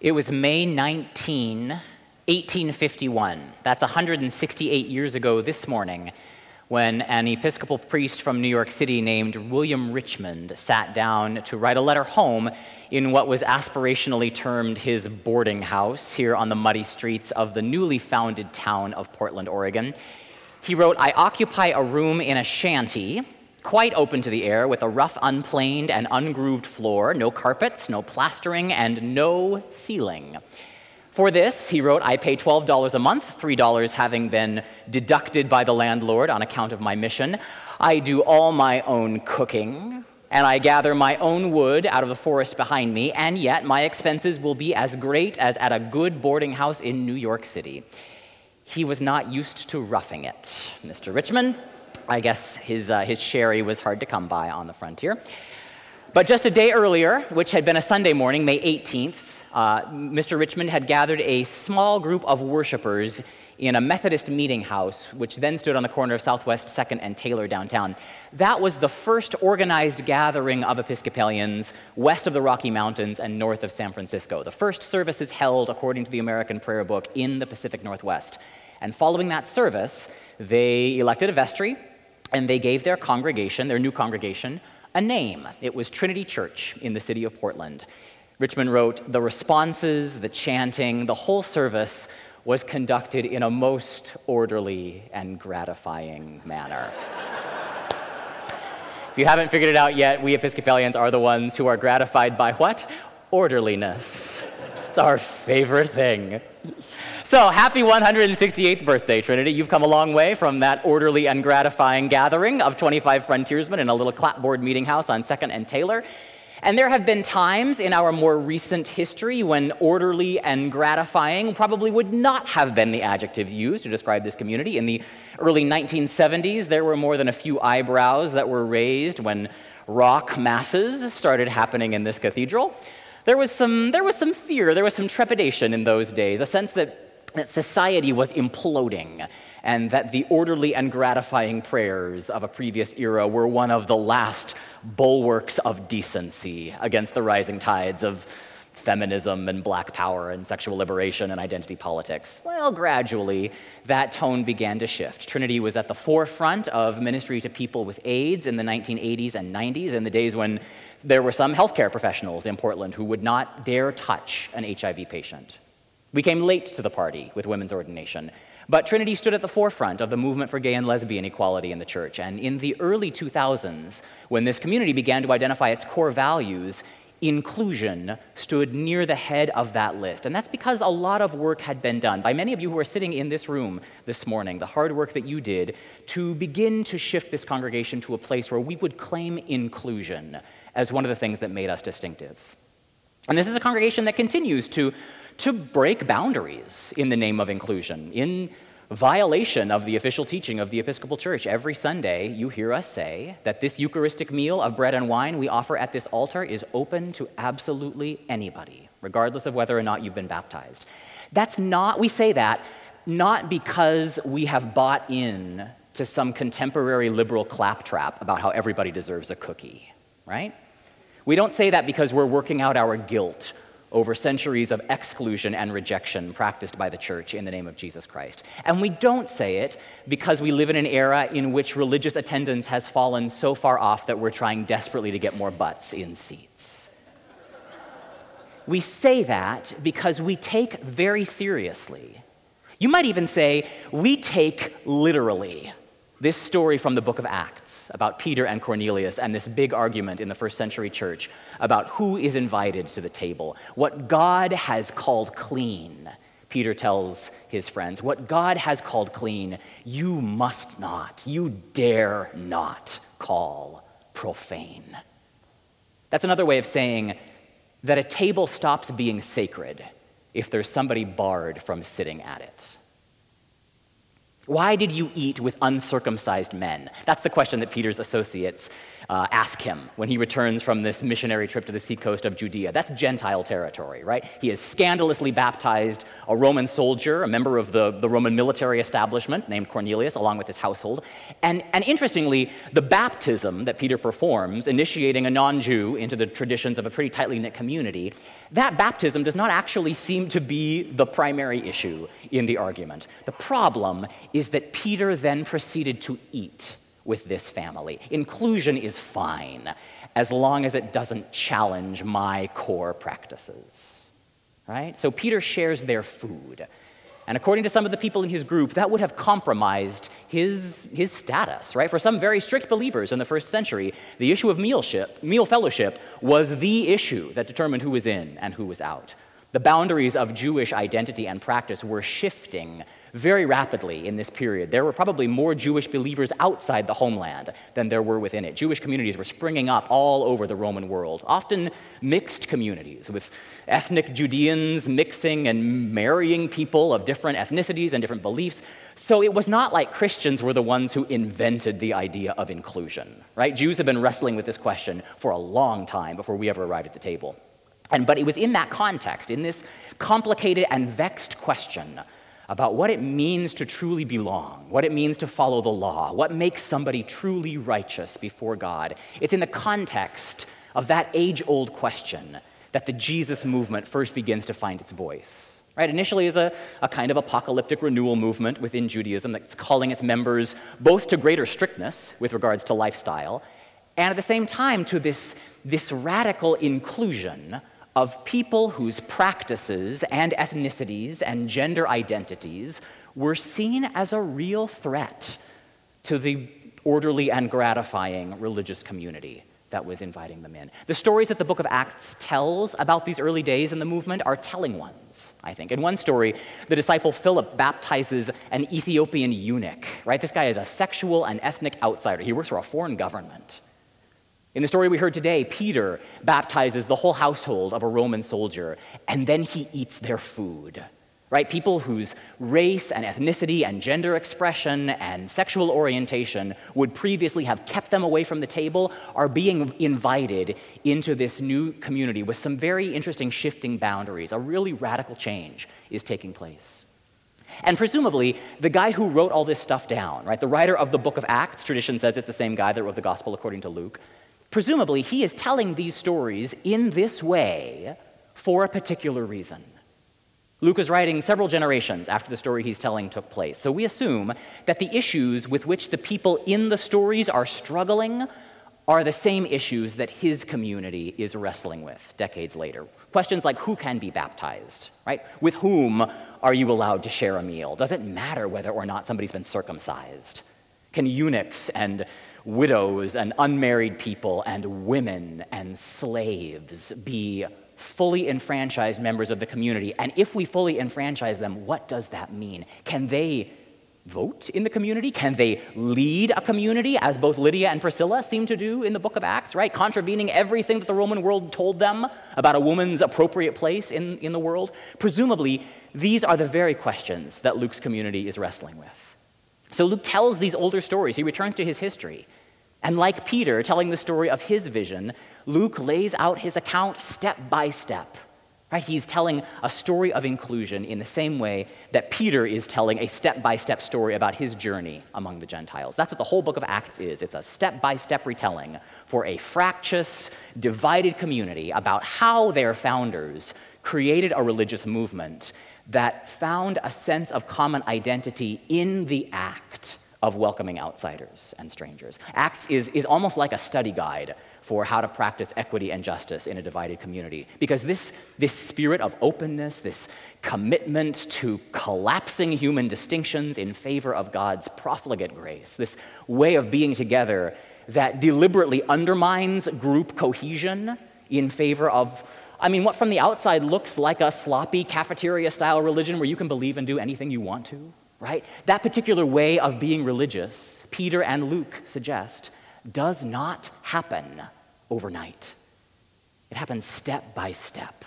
It was May 19, 1851. That's 168 years ago this morning when an Episcopal priest from New York City named William Richmond sat down to write a letter home in what was aspirationally termed his boarding house here on the muddy streets of the newly founded town of Portland, Oregon. He wrote, I occupy a room in a shanty quite open to the air, with a rough, unplaned, and ungrooved floor, no carpets, no plastering, and no ceiling. For this, he wrote, I pay $12 a month, $3 having been deducted by the landlord on account of my mission. I do all my own cooking, and I gather my own wood out of the forest behind me, and yet my expenses will be as great as at a good boarding house in New York City. He was not used to roughing it. Mr. Richmond, I guess his, uh, his sherry was hard to come by on the frontier. But just a day earlier, which had been a Sunday morning, May 18th, uh, Mr. Richmond had gathered a small group of worshipers in a Methodist meeting house, which then stood on the corner of Southwest 2nd and Taylor downtown. That was the first organized gathering of Episcopalians west of the Rocky Mountains and north of San Francisco. The first services held, according to the American Prayer Book, in the Pacific Northwest. And following that service, they elected a vestry and they gave their congregation, their new congregation, a name. It was Trinity Church in the city of Portland. Richmond wrote, The responses, the chanting, the whole service was conducted in a most orderly and gratifying manner. if you haven't figured it out yet, we Episcopalians are the ones who are gratified by what? Orderliness. It's our favorite thing. So, happy 168th birthday, Trinity. You've come a long way from that orderly and gratifying gathering of 25 frontiersmen in a little clapboard meeting house on 2nd and Taylor. And there have been times in our more recent history when orderly and gratifying probably would not have been the adjective used to describe this community. In the early 1970s, there were more than a few eyebrows that were raised when rock masses started happening in this cathedral. There was some, there was some fear, there was some trepidation in those days, a sense that that society was imploding and that the orderly and gratifying prayers of a previous era were one of the last bulwarks of decency against the rising tides of feminism and black power and sexual liberation and identity politics. Well, gradually, that tone began to shift. Trinity was at the forefront of ministry to people with AIDS in the 1980s and 90s, in the days when there were some healthcare professionals in Portland who would not dare touch an HIV patient. We came late to the party with women's ordination, but Trinity stood at the forefront of the movement for gay and lesbian equality in the church. And in the early 2000s, when this community began to identify its core values, inclusion stood near the head of that list. And that's because a lot of work had been done by many of you who are sitting in this room this morning, the hard work that you did to begin to shift this congregation to a place where we would claim inclusion as one of the things that made us distinctive. And this is a congregation that continues to to break boundaries in the name of inclusion, in violation of the official teaching of the Episcopal Church. Every Sunday, you hear us say that this Eucharistic meal of bread and wine we offer at this altar is open to absolutely anybody, regardless of whether or not you've been baptized. That's not, we say that not because we have bought in to some contemporary liberal claptrap about how everybody deserves a cookie, right? We don't say that because we're working out our guilt over centuries of exclusion and rejection practiced by the church in the name of Jesus Christ. And we don't say it because we live in an era in which religious attendance has fallen so far off that we're trying desperately to get more butts in seats. We say that because we take very seriously. You might even say we take literally this story from the book of Acts about Peter and Cornelius and this big argument in the first century church about who is invited to the table. What God has called clean, Peter tells his friends, what God has called clean, you must not, you dare not call profane. That's another way of saying that a table stops being sacred if there's somebody barred from sitting at it. Why did you eat with uncircumcised men? That's the question that Peter's associates uh, ask him when he returns from this missionary trip to the seacoast of Judea. That's Gentile territory, right? He has scandalously baptized a Roman soldier, a member of the, the Roman military establishment named Cornelius, along with his household. And, and interestingly, the baptism that Peter performs, initiating a non Jew into the traditions of a pretty tightly knit community, that baptism does not actually seem to be the primary issue in the argument. The problem is that Peter then proceeded to eat with this family. Inclusion is fine as long as it doesn't challenge my core practices. Right? So Peter shares their food. And according to some of the people in his group, that would have compromised his, his status, right? For some very strict believers in the first century, the issue of mealship, meal fellowship was the issue that determined who was in and who was out. The boundaries of Jewish identity and practice were shifting very rapidly in this period. There were probably more Jewish believers outside the homeland than there were within it. Jewish communities were springing up all over the Roman world, often mixed communities with ethnic Judeans mixing and marrying people of different ethnicities and different beliefs. So it was not like Christians were the ones who invented the idea of inclusion, right? Jews have been wrestling with this question for a long time before we ever arrived at the table. And, but it was in that context, in this complicated and vexed question about what it means to truly belong, what it means to follow the law, what makes somebody truly righteous before God. It's in the context of that age old question that the Jesus movement first begins to find its voice. Right? Initially, as a, a kind of apocalyptic renewal movement within Judaism that's calling its members both to greater strictness with regards to lifestyle, and at the same time to this, this radical inclusion of people whose practices and ethnicities and gender identities were seen as a real threat to the orderly and gratifying religious community that was inviting them in. The stories that the book of Acts tells about these early days in the movement are telling ones, I think. In one story, the disciple Philip baptizes an Ethiopian eunuch, right? This guy is a sexual and ethnic outsider. He works for a foreign government. In the story we heard today, Peter baptizes the whole household of a Roman soldier, and then he eats their food. Right? People whose race and ethnicity and gender expression and sexual orientation would previously have kept them away from the table are being invited into this new community with some very interesting shifting boundaries. A really radical change is taking place. And presumably, the guy who wrote all this stuff down, right, the writer of the book of Acts, tradition says it's the same guy that wrote the gospel according to Luke, Presumably, he is telling these stories in this way for a particular reason. Luke is writing several generations after the story he's telling took place. So we assume that the issues with which the people in the stories are struggling are the same issues that his community is wrestling with decades later. Questions like who can be baptized, right? With whom are you allowed to share a meal? Does it matter whether or not somebody's been circumcised? Can eunuchs and widows and unmarried people and women and slaves be fully enfranchised members of the community? And if we fully enfranchise them, what does that mean? Can they vote in the community? Can they lead a community, as both Lydia and Priscilla seem to do in the book of Acts, right? Contravening everything that the Roman world told them about a woman's appropriate place in, in the world? Presumably, these are the very questions that Luke's community is wrestling with. So Luke tells these older stories. He returns to his history. And like Peter telling the story of his vision, Luke lays out his account step by step. Right? He's telling a story of inclusion in the same way that Peter is telling a step by step story about his journey among the Gentiles. That's what the whole book of Acts is. It's a step by step retelling for a fractious, divided community about how their founders created a religious movement that found a sense of common identity in the act of welcoming outsiders and strangers. Acts is, is almost like a study guide for how to practice equity and justice in a divided community. Because this, this spirit of openness, this commitment to collapsing human distinctions in favor of God's profligate grace, this way of being together that deliberately undermines group cohesion in favor of I mean, what from the outside looks like a sloppy cafeteria style religion where you can believe and do anything you want to, right? That particular way of being religious, Peter and Luke suggest, does not happen overnight. It happens step by step.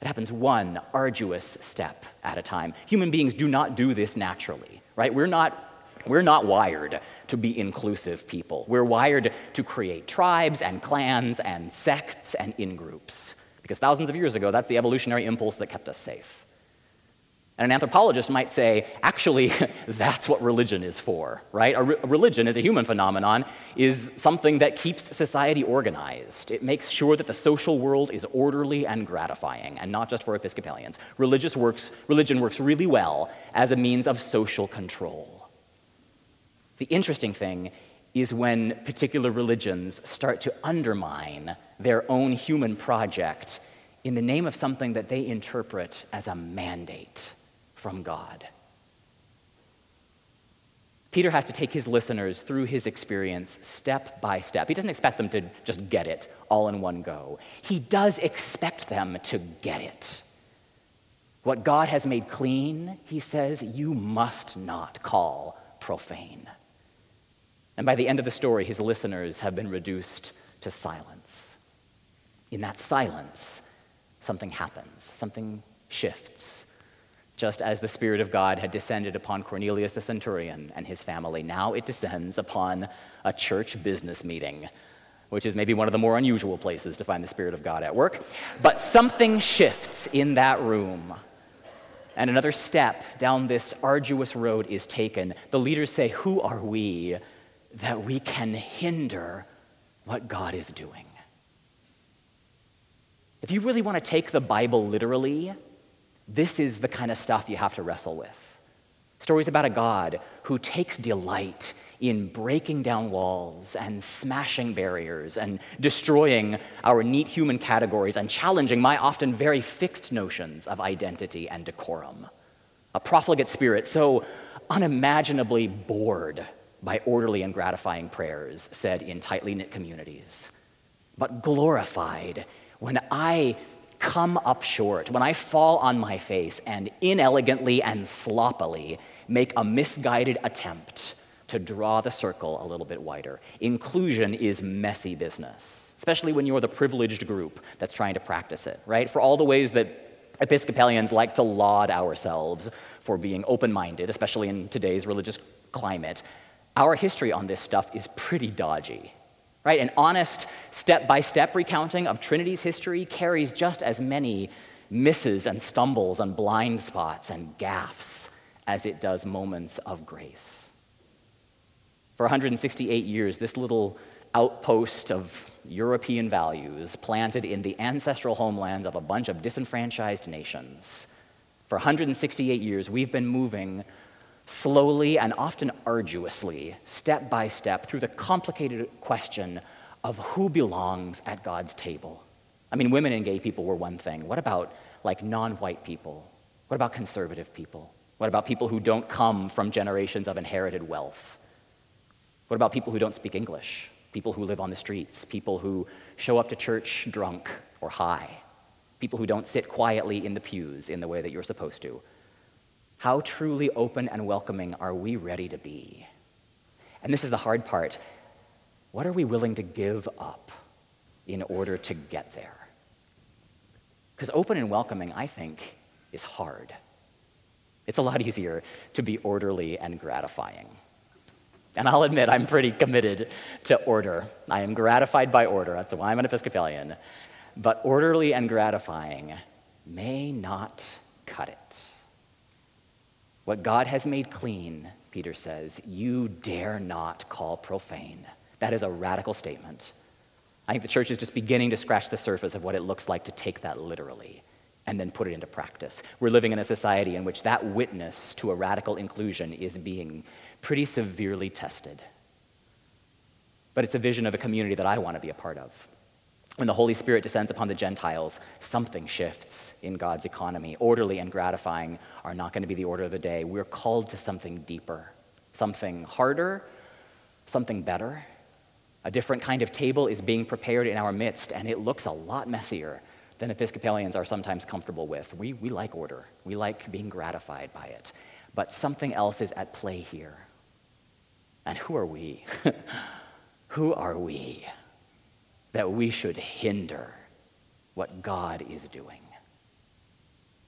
It happens one arduous step at a time. Human beings do not do this naturally right? We're not we're not wired to be inclusive people. We're wired to create tribes and clans and sects and in groups. Because thousands of years ago, that's the evolutionary impulse that kept us safe. And an anthropologist might say, actually, that's what religion is for, right? A, re- religion, as a human phenomenon, is something that keeps society organized. It makes sure that the social world is orderly and gratifying, and not just for Episcopalians. Religious works, religion works really well as a means of social control. The interesting thing is when particular religions start to undermine their own human project in the name of something that they interpret as a mandate from God. Peter has to take his listeners through his experience step by step. He doesn't expect them to just get it all in one go. He does expect them to get it. What God has made clean, he says, you must not call profane. And by the end of the story, his listeners have been reduced to silence. In that silence, something happens, something shifts just as the Spirit of God had descended upon Cornelius the centurion and his family. Now it descends upon a church business meeting, which is maybe one of the more unusual places to find the Spirit of God at work. But something shifts in that room. And another step down this arduous road is taken. The leaders say, Who are we that we can hinder what God is doing? If you really want to take the Bible literally, this is the kind of stuff you have to wrestle with. Stories about a God who takes delight in breaking down walls and smashing barriers and destroying our neat human categories and challenging my often very fixed notions of identity and decorum. A profligate spirit so unimaginably bored by orderly and gratifying prayers said in tightly knit communities, but glorified when I come up short, when I fall on my face and inelegantly and sloppily make a misguided attempt to draw the circle a little bit wider. Inclusion is messy business, especially when you're the privileged group that's trying to practice it, right? For all the ways that Episcopalians like to laud ourselves for being open minded, especially in today's religious climate, our history on this stuff is pretty dodgy right? An honest step by step recounting of Trinity's history carries just as many misses and stumbles and blind spots and gaffes as it does moments of grace. For 168 years, this little outpost of European values planted in the ancestral homelands of a bunch of disenfranchised nations. For 168 years, we've been moving slowly and often arduously, step by step, through the complicated question of who belongs at God's table. I mean, women and gay people were one thing. What about like non white people? What about conservative people? What about people who don't come from generations of inherited wealth? What about people who don't speak English? People who live on the streets? People who show up to church drunk or high? People who don't sit quietly in the pews in the way that you're supposed to? How truly open and welcoming are we ready to be? And this is the hard part. What are we willing to give up in order to get there? Because open and welcoming, I think, is hard. It's a lot easier to be orderly and gratifying. And I'll admit, I'm pretty committed to order. I am gratified by order. That's why I'm an Episcopalian. But orderly and gratifying may not cut it. What God has made clean, Peter says, you dare not call profane. That is a radical statement. I think the church is just beginning to scratch the surface of what it looks like to take that literally and then put it into practice. We're living in a society in which that witness to a radical inclusion is being pretty severely tested. But it's a vision of a community that I want to be a part of. When the Holy Spirit descends upon the Gentiles, something shifts in God's economy. Orderly and gratifying are not going to be the order of the day. We're called to something deeper, something harder, something better. A different kind of table is being prepared in our midst, and it looks a lot messier than Episcopalians are sometimes comfortable with. We, we like order, we like being gratified by it. But something else is at play here. And who are we? who are we? That we should hinder what God is doing.